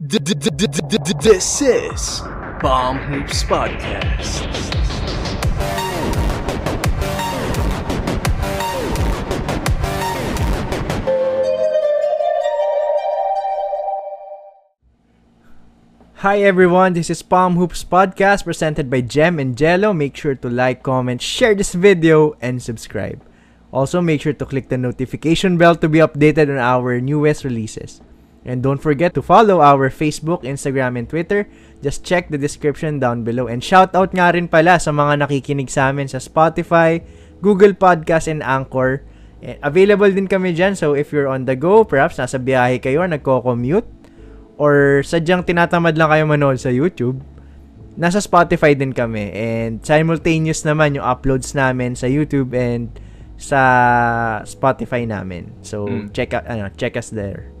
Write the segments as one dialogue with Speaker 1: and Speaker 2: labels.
Speaker 1: This is Bomb Hoops Podcast.
Speaker 2: Hi everyone, this is Palm Hoops Podcast presented by Jem and Jello. Make sure to like, comment, share this video, and subscribe. Also, make sure to click the notification bell to be updated on our newest releases. And don't forget to follow our Facebook, Instagram, and Twitter. Just check the description down below. And shoutout nga rin pala sa mga nakikinig sa amin sa Spotify, Google Podcast, and Anchor. Eh, Available din kami dyan. So if you're on the go, perhaps nasa biyahe kayo, nagko-commute, or sadyang tinatamad lang kayo manood sa YouTube, nasa Spotify din kami. And simultaneous naman yung uploads namin sa YouTube and sa Spotify namin. So
Speaker 3: Mm.
Speaker 2: check out ano, check us there.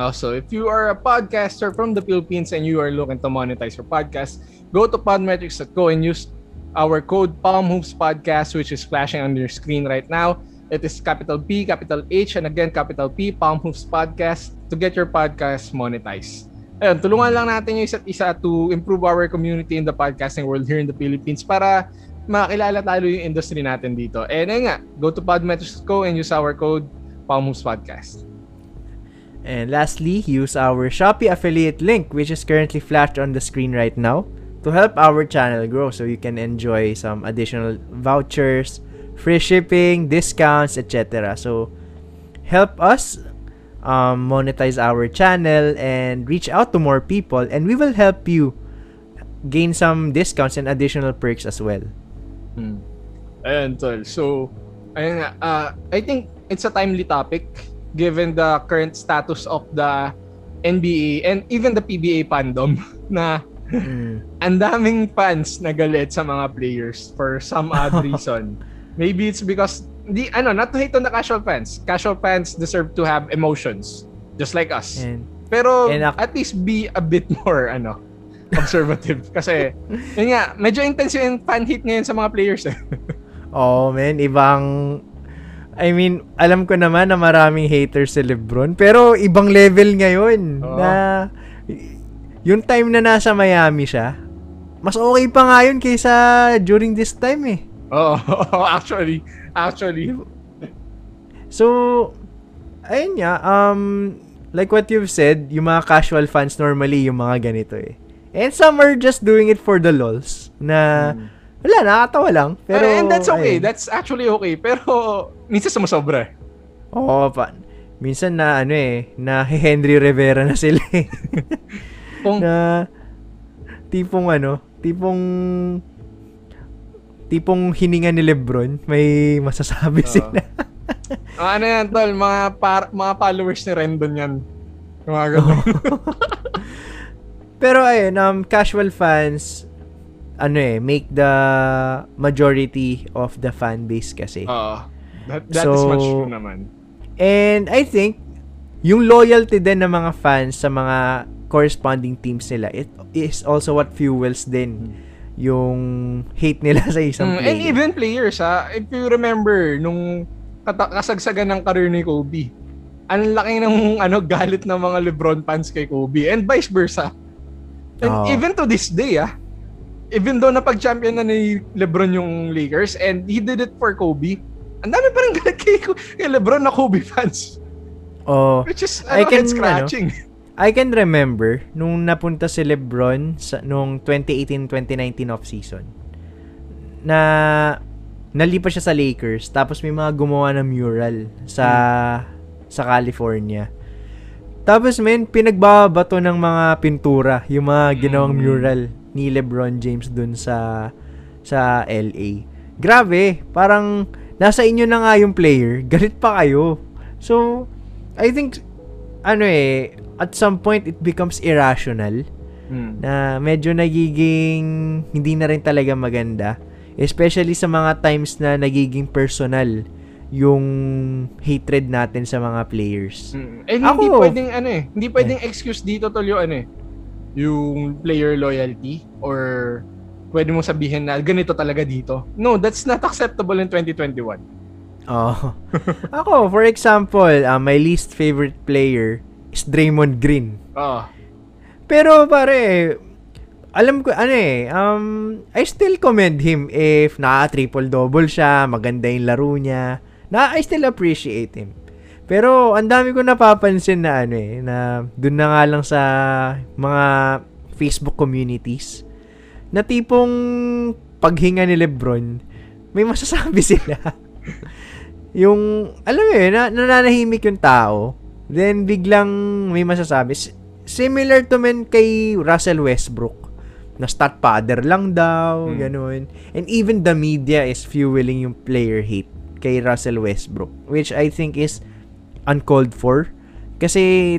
Speaker 3: Also, if you are a podcaster from the Philippines and you are looking to monetize your podcast, go to podmetrics.co and use our code Podcast, which is flashing on your screen right now. It is capital P, capital H, and again, capital P, PalmHoops Podcast to get your podcast monetized. Ayun, tulungan lang natin yung isa't isa to improve our community in the podcasting world here in the Philippines para makilala tayo yung industry natin dito. And ayun nga, go to podmetrics.co and use our code PalmHoops Podcast.
Speaker 2: And lastly, use our Shopee affiliate link which is currently flashed on the screen right now to help our channel grow so you can enjoy some additional vouchers, free shipping, discounts, etc. So help us um, monetize our channel and reach out to more people and we will help you gain some discounts and additional perks as well.
Speaker 3: Hmm. Ayan, tol. So, uh, I think it's a timely topic given the current status of the NBA and even the PBA fandom na
Speaker 2: Mm.
Speaker 3: ang daming fans na galit sa mga players for some odd reason. Maybe it's because di ano, not to hate on the casual fans. Casual fans deserve to have emotions just like us.
Speaker 2: And
Speaker 3: Pero
Speaker 2: And ac-
Speaker 3: at least be a bit more ano, observative kasi yun nga, medyo intense yung fan hate ngayon sa mga players eh.
Speaker 2: Oh, man, ibang I mean, alam ko naman na maraming haters si LeBron, pero ibang level ngayon
Speaker 3: Oo.
Speaker 2: na yung time na nasa Miami siya, mas okay pa nga yun kaysa during this time eh.
Speaker 3: Oo, actually, actually.
Speaker 2: So, ayun nga, um, like what you've said, yung mga casual fans normally yung mga ganito eh. And some are just doing it for the lols na wala, nakakatawa lang. Pero,
Speaker 3: Hmm. and that's okay.
Speaker 2: ayun.
Speaker 3: That's actually okay. Pero, minsan sumasobra.
Speaker 2: Oo, pa. Minsan na ano eh, na Henry Rivera na sila eh.
Speaker 3: Kung,
Speaker 2: na tipong ano, tipong tipong hininga ni Lebron, may masasabi
Speaker 3: Oo.
Speaker 2: sila.
Speaker 3: Ah, ano yan, tol, mga, par- mga followers ni Rendon yan. Yung Mga ganun.
Speaker 2: Pero ayun, um, casual fans, ano eh, make the majority of the fan base kasi.
Speaker 3: Oo. that that is
Speaker 2: So,
Speaker 3: much true naman.
Speaker 2: And I think, yung loyalty din ng mga fans sa mga corresponding teams nila, it is also what fuels din yung hate nila sa isang
Speaker 3: Mm,
Speaker 2: player.
Speaker 3: and even players, ha, if you remember, nung kasagsagan ng career ni Kobe, ang laki ng ano, galit ng mga LeBron fans kay Kobe and vice versa. And
Speaker 2: Oo.
Speaker 3: even to this day, ah, even though napag-champion na ni LeBron yung Lakers and he did it for Kobe, ang dami pa rin galit kay, kay LeBron na Kobe fans.
Speaker 2: oh,
Speaker 3: Which is,
Speaker 2: I
Speaker 3: ano,
Speaker 2: can,
Speaker 3: head scratching.
Speaker 2: I can remember nung napunta si LeBron sa nung 2018-2019 off season na nalipat siya sa Lakers tapos may mga gumawa ng mural sa sa California. Tapos men pinagbabato ng mga pintura yung mga ginawang
Speaker 3: Mm.
Speaker 2: mural ni LeBron James dun sa sa LA. Grabe, parang nasa inyo na nga yung player, galit pa kayo. So, I think ano eh, at some point it becomes irrational
Speaker 3: Mm.
Speaker 2: na medyo nagiging hindi na rin talaga maganda. Especially sa mga times na nagiging personal yung hatred natin sa mga players.
Speaker 3: Mm. And
Speaker 2: Ako-
Speaker 3: hindi pwedeng ano eh, hindi pwedeng excuse dito tol yung ano eh, yung player loyalty or pwede mo sabihin na ganito talaga dito. No, that's not acceptable in 2021.
Speaker 2: Oh. Ako, for example, uh, my least favorite player is Draymond Green.
Speaker 3: Oh.
Speaker 2: Pero pare, alam ko, ano eh, um, I still commend him if naka-triple-double siya, maganda yung laro niya. Na, I still appreciate him. Pero, ang dami ko napapansin na ano eh, na dun na nga lang sa mga Facebook communities, na tipong paghinga ni Lebron, may masasabi sila. yung, alam mo eh, na, nananahimik yung tao, then biglang may masasabi. S- Similar to men kay Russell Westbrook na stat father lang daw,
Speaker 3: Hmm.
Speaker 2: ganun. And even the media is fueling yung player hate kay Russell Westbrook, which I think is uncalled for. Kasi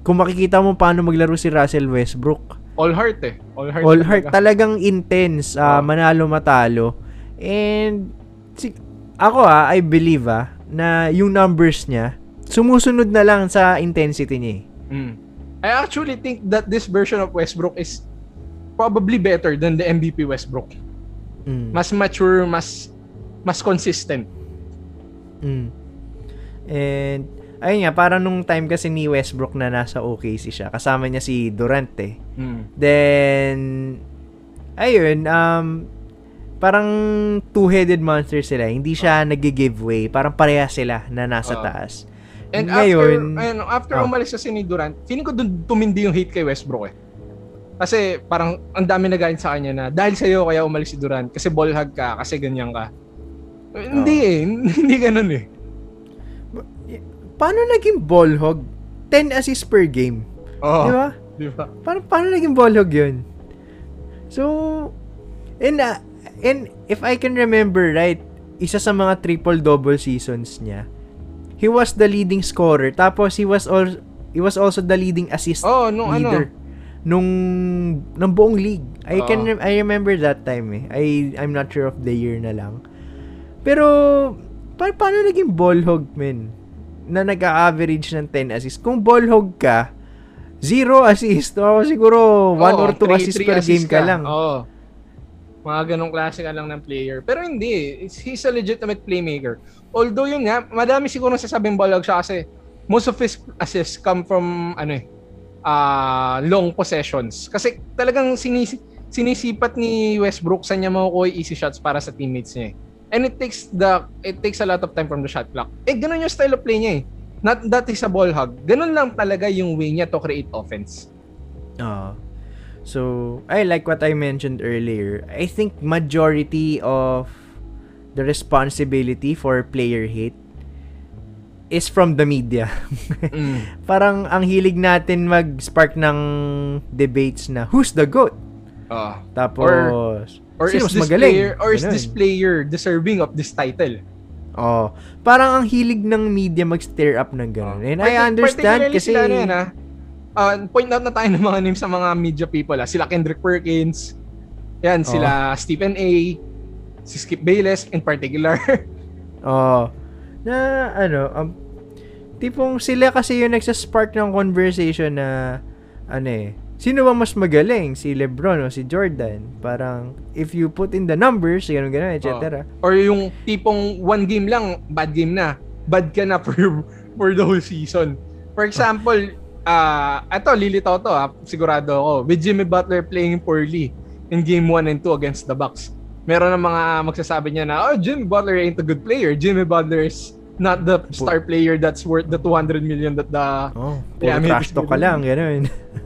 Speaker 2: kung makikita mo paano maglaro si Russell Westbrook,
Speaker 3: All heart eh. All heart.
Speaker 2: all heart
Speaker 3: talaga.
Speaker 2: talagang intense, ah,
Speaker 3: Oh.
Speaker 2: manalo matalo. And si, ako ah, I believe ah, na yung numbers niya sumusunod na lang sa intensity niya. eh.
Speaker 3: Mm. I actually think that this version of Westbrook is probably better than the MVP Westbrook.
Speaker 2: Mm.
Speaker 3: Mas mature, mas mas consistent.
Speaker 2: Mm. And, ayun nga, parang nung time kasi ni Westbrook na nasa OKC siya, kasama niya si Durant eh.
Speaker 3: Mm.
Speaker 2: Then, ayun, um, parang two-headed monster sila. Hindi siya nag-give way. Parang pareha sila na nasa
Speaker 3: Ah.
Speaker 2: taas.
Speaker 3: And
Speaker 2: Ngayon,
Speaker 3: after, ayun, after
Speaker 2: oh.
Speaker 3: umalis kasi ni Durant, feeling ko dun tumindi yung hate kay Westbrook eh. Kasi parang ang dami nagalit sa kanya na dahil sa'yo kaya umalis si Durant kasi ball hog ka, kasi ganyan ka. Eh, Hindi eh, hindi ganun eh.
Speaker 2: Paano naging ball hog? 10 assists per game.
Speaker 3: Oo.
Speaker 2: Di ba?
Speaker 3: Di ba?
Speaker 2: Paano, paano naging ball hog yun? So, and, uh, and if I can remember right, isa sa mga triple-double seasons niya, he was the leading scorer. Tapos, he was, al- he was also the leading assist
Speaker 3: Oh, nung
Speaker 2: leader.
Speaker 3: ano.
Speaker 2: Nung, ng buong league. I can,
Speaker 3: Oo.
Speaker 2: rem- I remember that time eh. I, I'm not sure of the year na lang. Pero, pa- paano naging ball hog, men? Na nag-average ng 10 assists. Kung ball hog ka, zero assist. O siguro, one
Speaker 3: Oo,
Speaker 2: or two
Speaker 3: three-
Speaker 2: assists
Speaker 3: three
Speaker 2: per game
Speaker 3: assists
Speaker 2: ka, lang.
Speaker 3: Oo. Mga ganong klase ka lang ng player. Pero hindi. He's a legitimate playmaker. Although yun nga, madami siguro sasabing balag siya kasi most of his assists come from ano eh, ah, long possessions. Kasi talagang sinisi sinisipat ni Westbrook sa niya makukuha easy shots para sa teammates niya eh. And it takes the it takes a lot of time from the shot clock. Eh ganun yung style of play niya eh. Not that is a ball hog. Ganun lang talaga yung way niya to create offense.
Speaker 2: Oo. So, I like what I mentioned earlier. I think majority of the responsibility for player hate is from the media.
Speaker 3: Mm.
Speaker 2: Parang ang hilig natin mag-spark ng debates na who's the GOAT?
Speaker 3: Ah.
Speaker 2: Tapos,
Speaker 3: Or
Speaker 2: sino
Speaker 3: is
Speaker 2: mas
Speaker 3: this
Speaker 2: magaling?
Speaker 3: player or is
Speaker 2: Ganun.
Speaker 3: this player deserving of this title?
Speaker 2: Oh, parang ang hilig ng media mag-stir up ng ganun. And I
Speaker 3: Parti-
Speaker 2: understand
Speaker 3: particularly
Speaker 2: kasi
Speaker 3: sila ano yan, ah. Ah, point out na tayo ng mga names sa mga media people ah. Sila Kendrick Perkins. Yan,
Speaker 2: Oh.
Speaker 3: sila Stephen A. Si Skip Bayless in particular.
Speaker 2: Oh, na ano, um, tipong sila kasi yung nagsaspark ng conversation na ano eh, sino ba mas magaling? Si Lebron o si Jordan? Parang, if you put in the numbers, gano'n gano'n, etc.
Speaker 3: Or yung tipong one game lang, bad game na. Bad ka na for, for the whole season. For example, ah eto, lilitaw to ah, sigurado ako. With Jimmy Butler playing poorly in game 1 and 2 against the Bucks. Meron ng mga magsasabi niya na, oh, Jimmy Butler ain't a good player. Jimmy Butler is not the star player that's worth the 200 million that the...
Speaker 2: Oh,
Speaker 3: Yeah,
Speaker 2: trash talk ka lang, gano'n.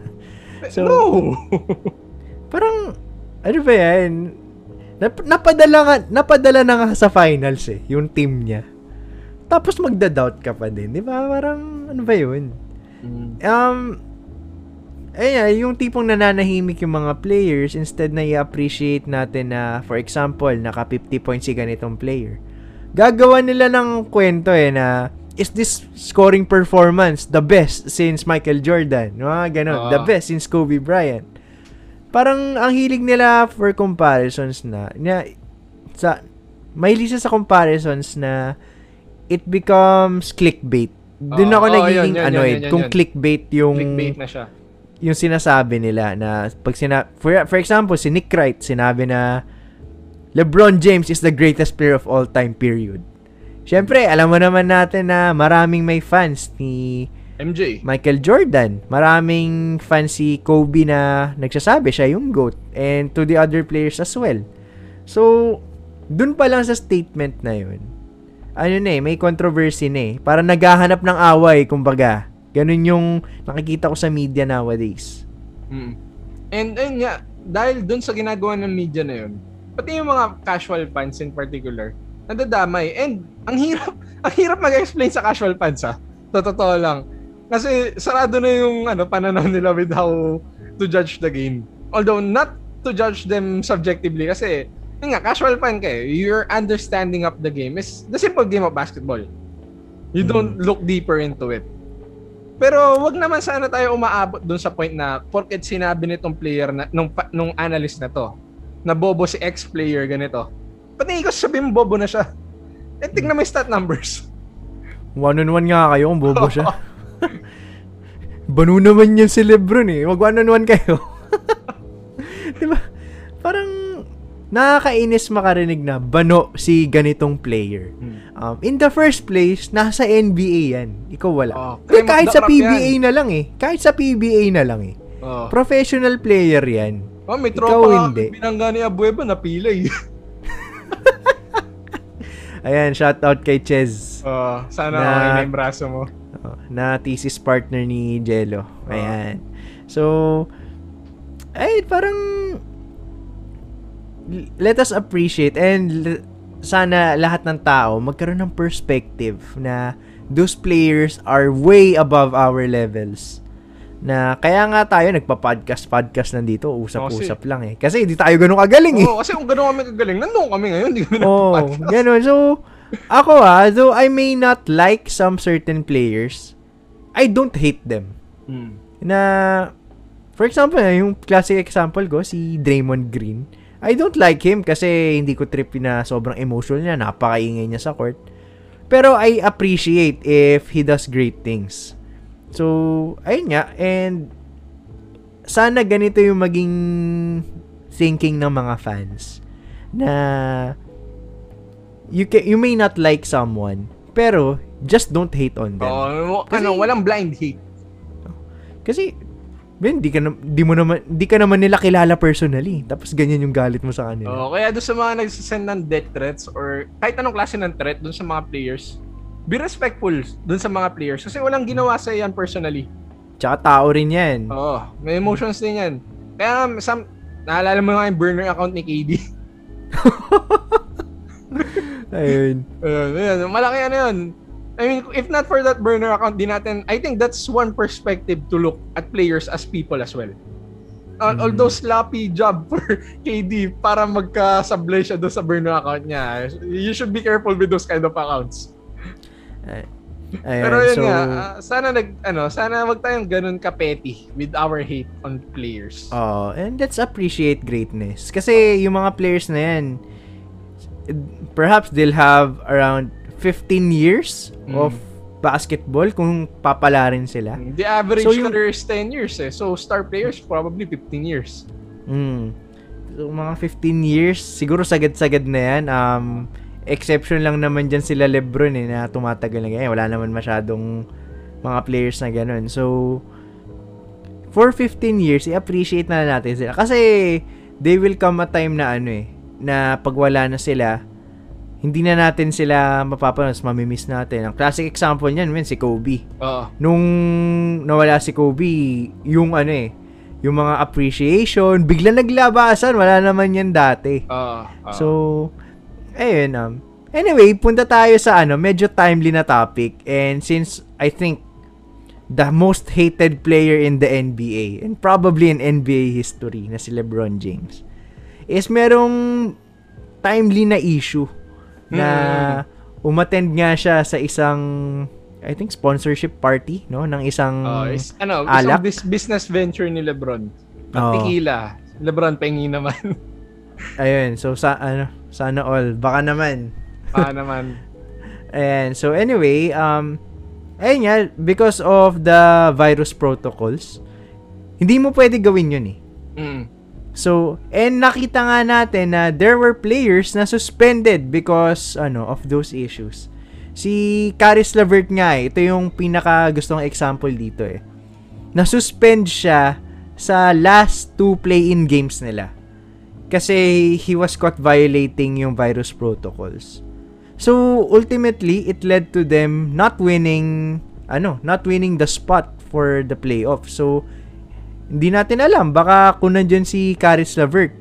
Speaker 2: So-
Speaker 3: no!
Speaker 2: Parang, ano ba yan? Nap- napadala, nga, napadala na nga sa finals eh, yung team niya. Tapos magda-doubt ka pa din, di ba? Parang, ano ba yun? Um, ayun, yung tipong nananahimik yung mga players instead na i-appreciate natin na, for example, naka 50 points si ganitong player. Gagawa nila ng kwento eh na, is this scoring performance the best since Michael Jordan? Mga ganon.
Speaker 3: Ah.
Speaker 2: the best since Kobe Bryant. Parang ang hilig nila for comparisons na, na sa, may lisa sa comparisons na it becomes clickbait. Doon
Speaker 3: Ah,
Speaker 2: ako
Speaker 3: oh,
Speaker 2: nagiging
Speaker 3: yun, yun,
Speaker 2: annoyed
Speaker 3: yun, yun,
Speaker 2: kung
Speaker 3: yun.
Speaker 2: clickbait yung
Speaker 3: Clickbait na siya.
Speaker 2: yung sinasabi nila na pag sina for, for example si Nick Wright sinabi na LeBron James is the greatest player of all time period. Syempre, alam mo naman natin na maraming may fans ni
Speaker 3: MJ.
Speaker 2: Michael Jordan. Maraming fan si Kobe na nagsasabi siya yung GOAT. And to the other players as well. So, dun pa lang sa statement na yun, ano na eh, may controversy na eh. Para naghahanap ng away, kumbaga. Ganun yung nakikita ko sa media nowadays.
Speaker 3: Mm. And ayun nga, dahil dun sa ginagawa ng media na yun, pati yung mga casual fans in particular, nadadamay. And ang hirap, ang hirap mag-explain sa casual fans ha. Totoo lang. Kasi sarado na yung ano, pananaw nila with how to judge the game. Although not to judge them subjectively kasi yun nga, casual fan ka eh. Your understanding of the game is the simple game of basketball. You don't look deeper into it. Pero wag naman sana tayo umaabot dun sa point na porket sinabi nitong player na nung nung analyst na to na bobo si ex-player ganito. Pati ko sabihin mo bobo na siya. Eh, tignan mo yung stat numbers.
Speaker 2: One-on-one nga kayo kung bobo siya. Banu naman yan si Lebron eh. Wag one-on-one kayo. diba? Parang nakakainis makarinig na bano si ganitong player. Um, in the first place, nasa NBA yan. Ikaw wala.
Speaker 3: Oh,
Speaker 2: Di, kahit sa PBA
Speaker 3: yan.
Speaker 2: na lang eh. Kahit sa PBA na lang eh.
Speaker 3: Oh.
Speaker 2: Professional player yan.
Speaker 3: oh, may
Speaker 2: Ikaw
Speaker 3: tropa nga
Speaker 2: hindi.
Speaker 3: binangga ni Abueva na pilay.
Speaker 2: Ayan, shout out kay Chez.
Speaker 3: oh, sana
Speaker 2: Na-
Speaker 3: okay na yung braso mo.
Speaker 2: Oh, na thesis partner ni Jello. Ayan. So, ay, parang let us appreciate and sana lahat ng tao magkaroon ng perspective na those players are way above our levels. Na kaya nga tayo nagpa-podcast podcast nandito, usap-usap lang eh. Kasi hindi tayo ganun kagaling eh.
Speaker 3: Oo, kasi kung gano'n kami kagaling, nandun kami ngayon, hindi kami
Speaker 2: Oh, ganun. So, ako ah, though I may not like some certain players, I don't hate them.
Speaker 3: Hmm.
Speaker 2: Na, for example, yung classic example ko, si Draymond Green. I don't like him kasi hindi ko trip na sobrang emotional niya, napakaingay niya sa court. Pero I appreciate if he does great things. So, ayun nga, and sana ganito yung maging thinking ng mga fans na you can, you may not like someone pero just don't hate on them.
Speaker 3: Oo,
Speaker 2: Kasi-
Speaker 3: ano, walang blind hate.
Speaker 2: Kasi Ben, di ka na, di mo naman di ka naman nila kilala personally. Tapos ganyan yung galit mo sa kanila.
Speaker 3: Oo, kaya doon sa mga nagsasend ng death threats or kahit anong klase ng threat doon sa mga players, be respectful doon sa mga players kasi walang ginawa sa yan personally.
Speaker 2: Tsaka tao rin 'yan.
Speaker 3: Oo, may emotions din yan. Kaya some, naalala mo nga yung burner account ni KD.
Speaker 2: Ayun.
Speaker 3: Ayun, ayun, malaki ano yun. I mean, if not for that burner account, di natin, I think that's one perspective to look at players as people as well. Uh,
Speaker 2: Mm.
Speaker 3: Although sloppy job for KD para magkasablay siya doon sa burner account niya. You should be careful with those kind of accounts.
Speaker 2: Ayun.
Speaker 3: Pero yun
Speaker 2: so,
Speaker 3: nga, ah, sana nag ano, sana wag tayong ganun ka-petty with our hate on players.
Speaker 2: oh, and let's appreciate greatness. Kasi yung mga players na yan, perhaps they'll have around 15 years
Speaker 3: Mm.
Speaker 2: of basketball kung papalarin sila.
Speaker 3: The average
Speaker 2: So, yung-
Speaker 3: career is 10 years eh. So star players probably 15 years.
Speaker 2: Mm. So, mga 15 years, siguro sagad-sagad na yan. Um, exception lang naman dyan sila Lebron eh, na tumatagal na ganyan. Wala naman masyadong mga players na ganun. So, for 15 years, i-appreciate na natin sila. Kasi, they will come a time na ano eh, na pag wala na sila, hindi na natin sila mapapanood, mamimiss natin. Ang classic example niyan, men, si Kobe
Speaker 3: Oo.
Speaker 2: nung nawala si Kobe, yung ano eh, yung mga appreciation, bigla naglabasan, wala naman yan dati.
Speaker 3: Oo. oo.
Speaker 2: So, ayun, um, anyway, punta tayo sa ano, medyo timely na topic, and since I think the most hated player in the NBA, and probably in NBA history, na si LeBron James, is merong timely na issue na umattend nga siya sa isang I think sponsorship party no ng isang
Speaker 3: Oo, is, ano,
Speaker 2: alak?
Speaker 3: isang bus- business venture ni LeBron. Ang
Speaker 2: Oo.
Speaker 3: tequila. LeBron pengi naman.
Speaker 2: ayun so sa ano sana all baka naman
Speaker 3: Pa naman.
Speaker 2: and so anyway um ayun nga because of the virus protocols hindi mo pwede gawin yun eh
Speaker 3: Mm.
Speaker 2: So, and nakita nga natin na there were players na suspended because ano of those issues. Si Caris LeVert nga eh, ito yung pinaka gustong example dito eh. Na-suspend siya sa last two play-in games nila. Kasi he was caught violating yung virus protocols. So, ultimately, it led to them not winning, ano, not winning the spot for the playoff. So, hindi natin alam. Baka kung nandyan si Caris LeVert,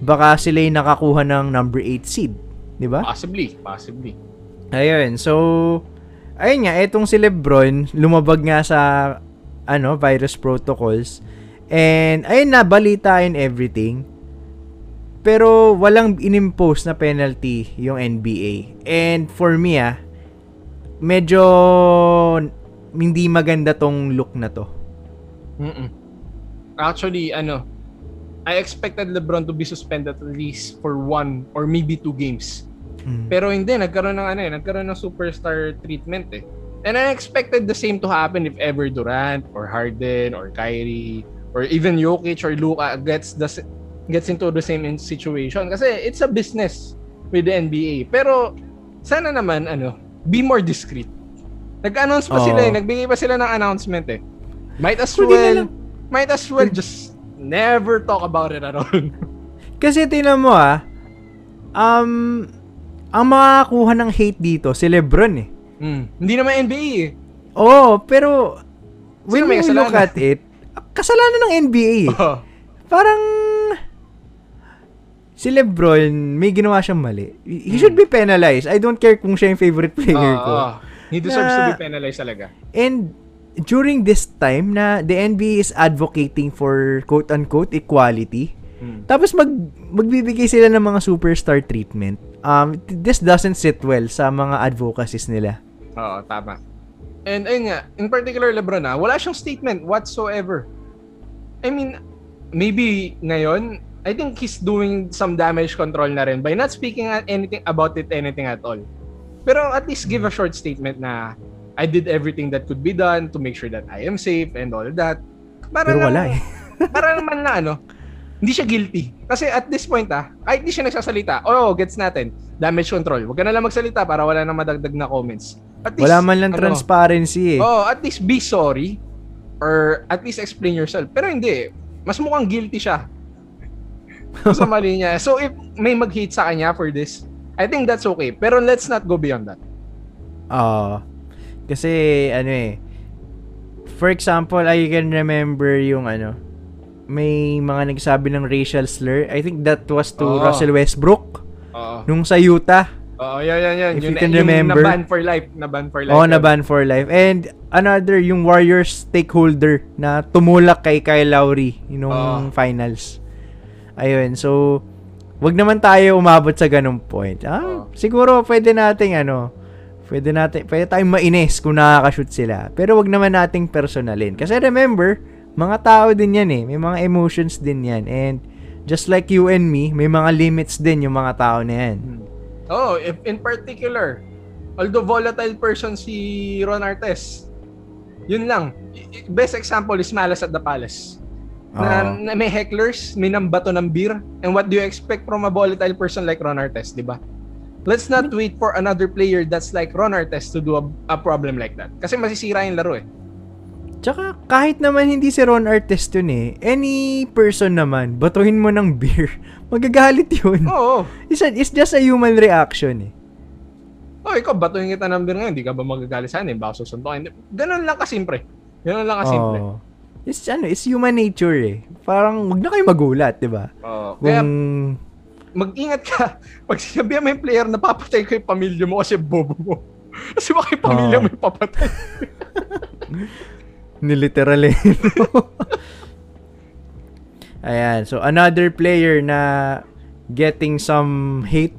Speaker 2: baka sila yung nakakuha ng number 8 seed. Di ba?
Speaker 3: Possibly, possibly.
Speaker 2: Ayun. So, ayun nga, etong si Lebron, lumabag nga sa, ano, virus protocols. And, ayun na, balita and everything. Pero, walang inimpose na penalty yung NBA. And, for me, ah, medyo hindi maganda tong look na to.
Speaker 3: Mm-mm. Actually, ano, I expected LeBron to be suspended at least for one or maybe two games.
Speaker 2: Mm.
Speaker 3: Pero hindi, nagkaroon ng ano eh, nagkaroon ng superstar treatment eh. And I expected the same to happen if ever Durant or Harden or Kyrie or even Jokic or Luka gets the gets into the same situation kasi it's a business with the NBA. Pero sana naman ano, be more discreet. Nag-announce pa
Speaker 2: Oo.
Speaker 3: sila eh, nagbigay pa sila ng announcement eh. Might as
Speaker 2: Pwede
Speaker 3: well might as well just never talk about it at all.
Speaker 2: Kasi tingnan mo ah, um, ang makakuha ng hate dito, si Lebron eh.
Speaker 3: Hmm. Hindi naman NBA eh.
Speaker 2: Oo, pero when
Speaker 3: Sino
Speaker 2: you look at it, kasalanan ng NBA. eh.
Speaker 3: Oh.
Speaker 2: Parang si Lebron, may ginawa siyang mali. He
Speaker 3: Hmm.
Speaker 2: should be penalized. I don't care kung siya yung favorite player ko.
Speaker 3: Oo. He deserves to
Speaker 2: Na-
Speaker 3: be penalized talaga.
Speaker 2: And during this time na the NBA is advocating for quote-unquote equality,
Speaker 3: Hmm.
Speaker 2: tapos mag magbibigay sila ng mga superstar treatment. Um, this doesn't sit well sa mga advocacies nila.
Speaker 3: Oo, tama. And ayun nga, in particular LeBron ah, wala siyang statement whatsoever. I mean, maybe ngayon, I think he's doing some damage control na rin by not speaking at anything about it anything at all. Pero at least give a short statement na I did everything that could be done to make sure that I am safe and all that. Para
Speaker 2: Pero
Speaker 3: lang-
Speaker 2: wala eh.
Speaker 3: para naman na ano, hindi siya guilty. Kasi at this point ah, kahit hindi siya nagsasalita, oh, gets natin, damage control. Huwag ka na lang magsalita para wala na madagdag na comments. At
Speaker 2: Wala man lang
Speaker 3: ano,
Speaker 2: transparency eh.
Speaker 3: Oh, at least be sorry or at least explain yourself. Pero hindi, mas mukhang guilty siya. sa mali niya. So if may mag-hate sa kanya for this, I think that's okay. Pero let's not go beyond that.
Speaker 2: Oo. kasi, ano eh, for example, I can remember yung ano, may mga nagsabi ng racial slur. I think that was to
Speaker 3: Oo.
Speaker 2: Russell Westbrook
Speaker 3: Oo.
Speaker 2: nung sa Utah.
Speaker 3: Oo, yan, yan, yan.
Speaker 2: If
Speaker 3: Yun
Speaker 2: you can
Speaker 3: yung
Speaker 2: remember.
Speaker 3: na-ban for life. Na-ban for life.
Speaker 2: Oo,
Speaker 3: yun.
Speaker 2: na ban for life. And another, yung Warriors stakeholder na tumulak kay Kyle Lowry nung
Speaker 3: Oo.
Speaker 2: finals. Ayun, so, wag naman tayo umabot sa ganung point. Ah,
Speaker 3: Oo.
Speaker 2: siguro pwede nating ano, pwede natin, pwede tayong mainis kung nakaka-shoot sila. Pero wag naman nating personalin. Kasi remember, mga tao din yan eh. May mga emotions din yan. And just like you and me, may mga limits din yung mga tao na yan.
Speaker 3: Oh, if in particular, although volatile person si Ron Artes, yun lang. Best example is Malice at the Palace. Na, na may hecklers, may nambato ng beer. And what do you expect from a volatile person like Ron Artes, di ba? Let's not wait for another player that's like Ron Artes to do a, a problem like that. Kasi masisira yung laro eh.
Speaker 2: Tsaka, kahit naman hindi si Ron Artest yun eh, any person naman, batuhin mo ng beer, magagalit yun.
Speaker 3: Oo.
Speaker 2: It's, a- it's just a human reaction eh.
Speaker 3: Oh, ikaw, batuhin kita ng beer ngayon. Di ka ba magagalit sa akin? Baka susuntokin. Ganun lang kasimple. Ganun lang kasimple.
Speaker 2: Oo. It's, ano, it's human nature eh. Parang, wag na kayo magulat, di ba?
Speaker 3: Oo.
Speaker 2: Kung,
Speaker 3: Kaya mag-ingat ka. Pag sinabihan mo yung player na papatay ko yung pamilya mo kasi bobo mo. Kasi baka yung pamilya
Speaker 2: Oo.
Speaker 3: mo yung papatay.
Speaker 2: niliteral eh. Ayan, so another player na getting some hate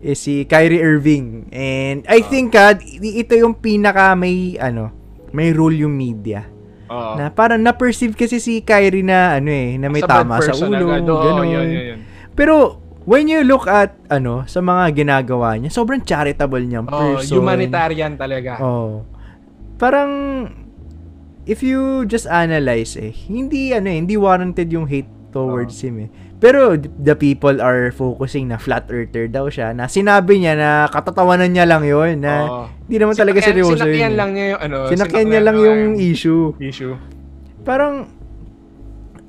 Speaker 2: is si Kyrie Irving. And I think ah, i- ito yung pinaka may ano, may role yung media.
Speaker 3: Oo.
Speaker 2: Na parang na-perceive kasi si Kyrie na ano eh, na may
Speaker 3: Sa
Speaker 2: tama sa ulo,
Speaker 3: agad.
Speaker 2: Ganun.
Speaker 3: yun, yun, yun.
Speaker 2: Pero when you look at ano sa mga ginagawa niya, sobrang charitable niyang
Speaker 3: Oh,
Speaker 2: person.
Speaker 3: humanitarian talaga.
Speaker 2: Oh. Parang if you just analyze eh, hindi ano eh, hindi warranted yung hate towards him eh. Pero the people are focusing na flat earther daw siya na sinabi niya na katatawanan niya lang yon na hindi naman talaga
Speaker 3: Sinakyan-
Speaker 2: seryoso
Speaker 3: Sinakyan
Speaker 2: yun.
Speaker 3: lang niya yung ano.
Speaker 2: Sinakyan niya lang yung issue.
Speaker 3: issue.
Speaker 2: Parang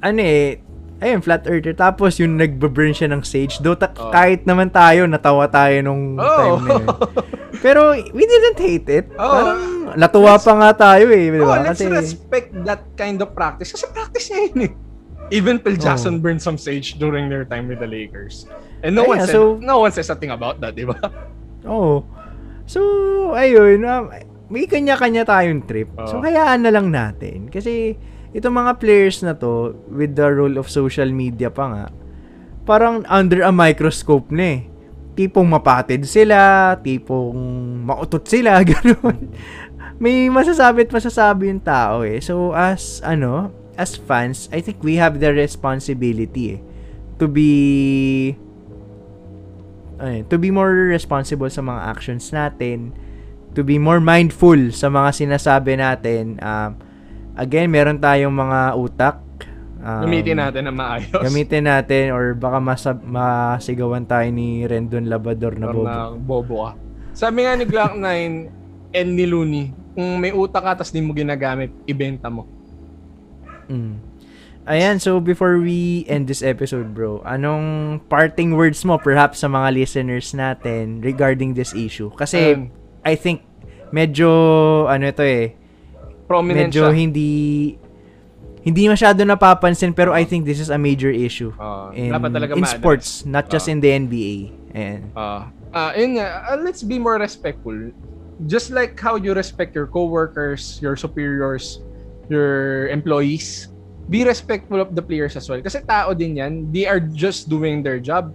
Speaker 2: ano eh ayun flat earther tapos yung nagbe-burn siya ng sage do ta-
Speaker 3: Oo.
Speaker 2: kahit naman tayo natawa tayo nung
Speaker 3: Oh.
Speaker 2: time na yun. Pero we didn't hate it. Parang natuwa pa nga tayo eh, di
Speaker 3: Oh, let's
Speaker 2: Kasi
Speaker 3: respect that kind of practice. Kasi practice niya yun eh. Even Phil Jackson burned some sage during their time with the Lakers. And no
Speaker 2: Ay,
Speaker 3: one
Speaker 2: yeah,
Speaker 3: said,
Speaker 2: so-
Speaker 3: no one says something about that, di ba?
Speaker 2: Oo. So, ayun, um, may kanya-kanya tayong trip. So,
Speaker 3: Oo.
Speaker 2: hayaan na lang natin. Kasi, itong mga players na to, with the role of social media pa nga, parang under a microscope na eh. Tipong mapatid sila, tipong mautot sila, gano'n. may masasabi at masasabi yung tao eh. So, as, ano, as fans, I think we have the responsibility eh, to be ay, to be more responsible sa mga actions natin, to be more mindful sa mga sinasabi natin. Um, again, meron tayong mga utak. Um,
Speaker 3: Gamitin natin na maayos.
Speaker 2: Gamitin natin or baka masab- masigawan tayo ni Rendon Labador na
Speaker 3: Or
Speaker 2: bobo.
Speaker 3: na bobo ka. Sabi nga ni Glock 9 and ni Looney, kung may utak ka tapos di mo ginagamit, ibenta mo.
Speaker 2: Mm. Ayan, so before we end this episode, bro, anong parting words mo perhaps sa mga listeners natin regarding this issue? Kasi
Speaker 3: Um,
Speaker 2: I think medyo ano ito eh,
Speaker 3: Prominent
Speaker 2: medyo
Speaker 3: siya.
Speaker 2: hindi hindi masyado napapansin pero I think this is a major issue
Speaker 3: Ah,
Speaker 2: in, in sports, not just
Speaker 3: Ah.
Speaker 2: in the NBA. Ayan.
Speaker 3: Ah, ah, yun nga, ah, let's be more respectful. Just like how you respect your coworkers, your superiors, your employees, be respectful of the players as well. Kasi tao din yan, they are just doing their job.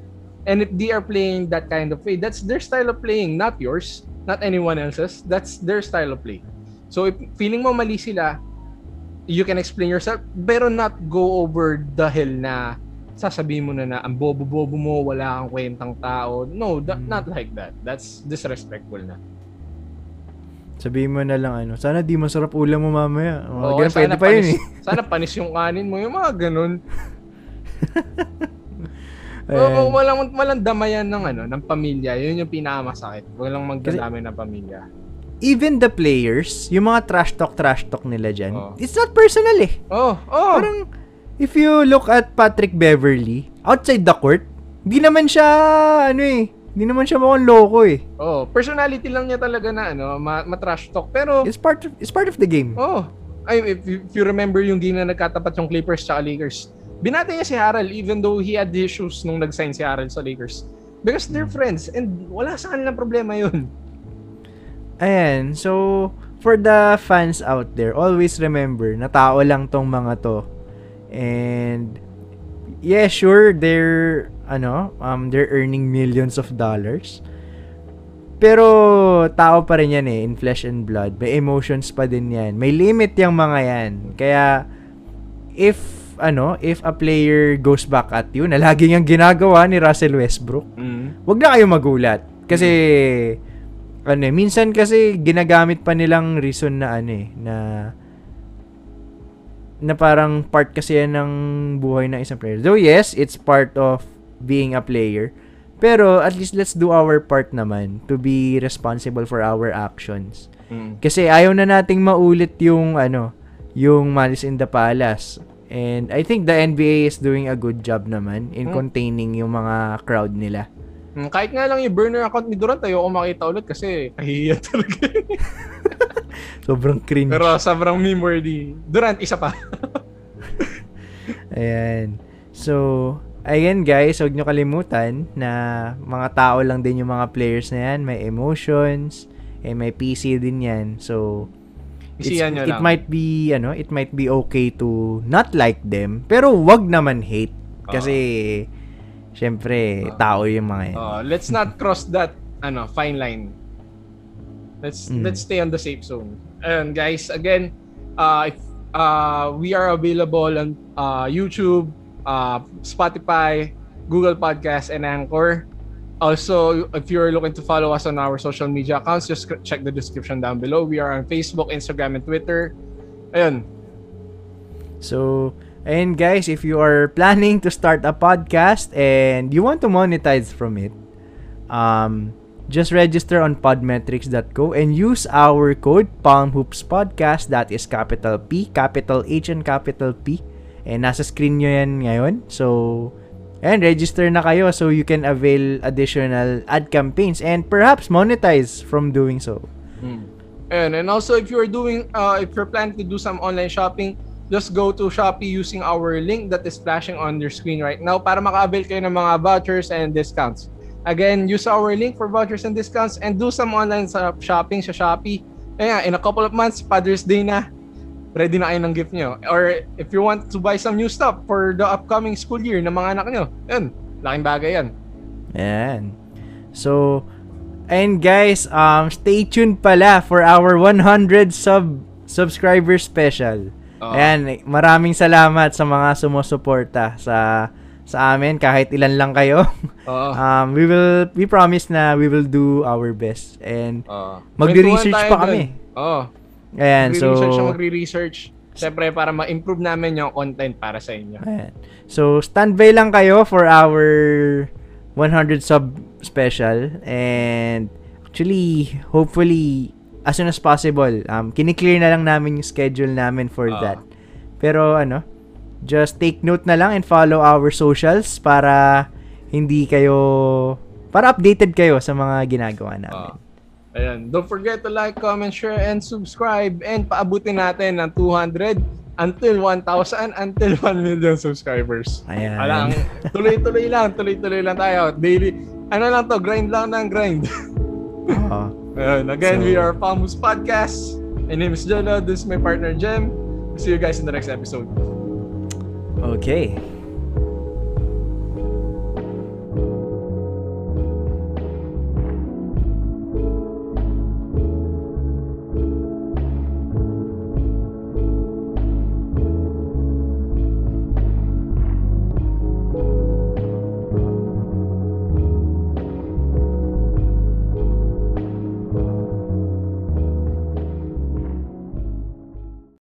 Speaker 3: And if they are playing that kind of way, that's their style of playing, not yours, not anyone else's. That's their style of play. So if feeling mo mali sila, you can explain yourself, pero not go over the hill na sasabihin mo na na ang bobo-bobo mo, wala kang kwentang tao. No, that,
Speaker 2: Mm.
Speaker 3: not like that. That's disrespectful na.
Speaker 2: Sabihin mo na lang ano, sana di masarap ulam mo mamaya. Mga
Speaker 3: Oo,
Speaker 2: ganun, pwede
Speaker 3: sana
Speaker 2: pa yun
Speaker 3: panis-
Speaker 2: eh.
Speaker 3: Sana panis yung kanin mo, yung mga ganun. Oo, walang, walang damayan ng, ano, ng pamilya. Yun yung pinakamasakit. Walang magdadamay ng pamilya.
Speaker 2: Even the players, yung mga trash talk, trash talk nila dyan,
Speaker 3: Oo.
Speaker 2: it's not personal eh.
Speaker 3: Oh, oh.
Speaker 2: Parang, if you look at Patrick Beverly, outside the court, di naman siya, ano eh, di naman siya mukhang loko eh.
Speaker 3: oh, personality lang niya talaga na ano, ma- ma-trash talk. Pero
Speaker 2: It's part of, it's part of the game.
Speaker 3: Oh, ay, if you, if you remember yung game na nagkatapat yung Clippers tsaka Lakers, binati niya si Harrell even though he had issues nung nag-sign si Harrell sa Lakers. Because they're friends and wala sa kanilang problema yun.
Speaker 2: Ayan, so, for the fans out there, always remember, na tao lang tong mga to. And, yeah, sure, they're, ano, um, they're earning millions of dollars. Pero, tao pa rin yan eh, in flesh and blood. May emotions pa din yan. May limit yung mga yan. Kaya, if, ano, if a player goes back at you, na lagi niyang ginagawa ni Russell Westbrook, wag na kayo magulat. Kasi, ano eh, minsan kasi ginagamit pa nilang reason na ano eh, na na parang part kasi yan ng buhay ng isang player. Though yes, it's part of being a player. Pero at least let's do our part naman to be responsible for our actions.
Speaker 3: Mm.
Speaker 2: Kasi ayaw na nating maulit yung ano, yung Malice in the Palace. And I think the NBA is doing a good job naman in
Speaker 3: Hmm.
Speaker 2: containing yung mga crowd nila.
Speaker 3: Mm, Kahit nga lang yung burner account ni Durant, ayoko makita ulit kasi kahiya talaga.
Speaker 2: Sobrang cringe.
Speaker 3: Pero sobrang meme-worthy. Durant, isa pa.
Speaker 2: Ayan. So, ayan guys, huwag nyo kalimutan na mga tao lang din yung mga players na yan. May emotions, eh, may PC din yan. So, it's, it
Speaker 3: lang.
Speaker 2: might be, ano, it might be okay to not like them, pero wag naman hate. Kasi, syempre, tao yung mga yan.
Speaker 3: Uh, let's not cross that ano fine line. Let's
Speaker 2: Mm.
Speaker 3: let's stay on the safe zone. And guys, again, uh, if, uh, we are available on uh, YouTube, uh, Spotify, Google Podcasts, and Anchor. Also, if you're looking to follow us on our social media accounts, just check the description down below. We are on Facebook, Instagram, and Twitter. Ayun.
Speaker 2: So, And guys, if you are planning to start a podcast and you want to monetize from it, um, just register on podmetrics.co and use our code PalmHoopsPodcast. That is capital P, capital H, and capital P. And nasa screen nyo yan ngayon. So, and register na kayo so you can avail additional ad campaigns and perhaps monetize from doing so.
Speaker 3: And and also if you're doing uh if you're planning to do some online shopping, just go to Shopee using our link that is flashing on your screen right now para maka-avail kayo ng mga vouchers and discounts. Again, use our link for vouchers and discounts and do some online shopping sa Shopee. Kaya in a couple of months, Father's Day na. Ready na kayo ng gift nyo. Or if you want to buy some new stuff for the upcoming school year ng mga anak nyo, yun, laking bagay yan.
Speaker 2: Ayan. So, and guys, um, stay tuned pala for our 100 sub subscriber special.
Speaker 3: Oo.
Speaker 2: Ayan, maraming salamat sa mga sumusuporta sa sa amin kahit ilan lang kayo.
Speaker 3: Oo.
Speaker 2: um, we will we promise na we will do our best and
Speaker 3: Oo.
Speaker 2: Magre-research pa kami.
Speaker 3: Oo.
Speaker 2: ayan so
Speaker 3: Magre-research. Siyempre, para ma-improve namin yung content para sa inyo.
Speaker 2: ayan. So standby lang kayo for our 100 sub special and actually hopefully as soon as possible um kiniklear na lang namin yung schedule namin for
Speaker 3: Ah.
Speaker 2: that. Pero ano, just take note na lang and follow our socials para hindi kayo para updated kayo sa mga ginagawa namin.
Speaker 3: Ah. Ayan. Don't forget to like, comment, share, and subscribe. And paabutin natin ng 200 until 1,000 until 1 million subscribers.
Speaker 2: Ayan.
Speaker 3: Alang, tuloy-tuloy lang. Tuloy-tuloy lang tayo. Daily. Ano lang to? Grind lang ng grind.
Speaker 2: Oo.
Speaker 3: Ayan. Again,
Speaker 2: So-
Speaker 3: we are Pamus Podcast. My name is Jolo. This is my partner, Jem. See you guys in the next episode.
Speaker 2: Okay.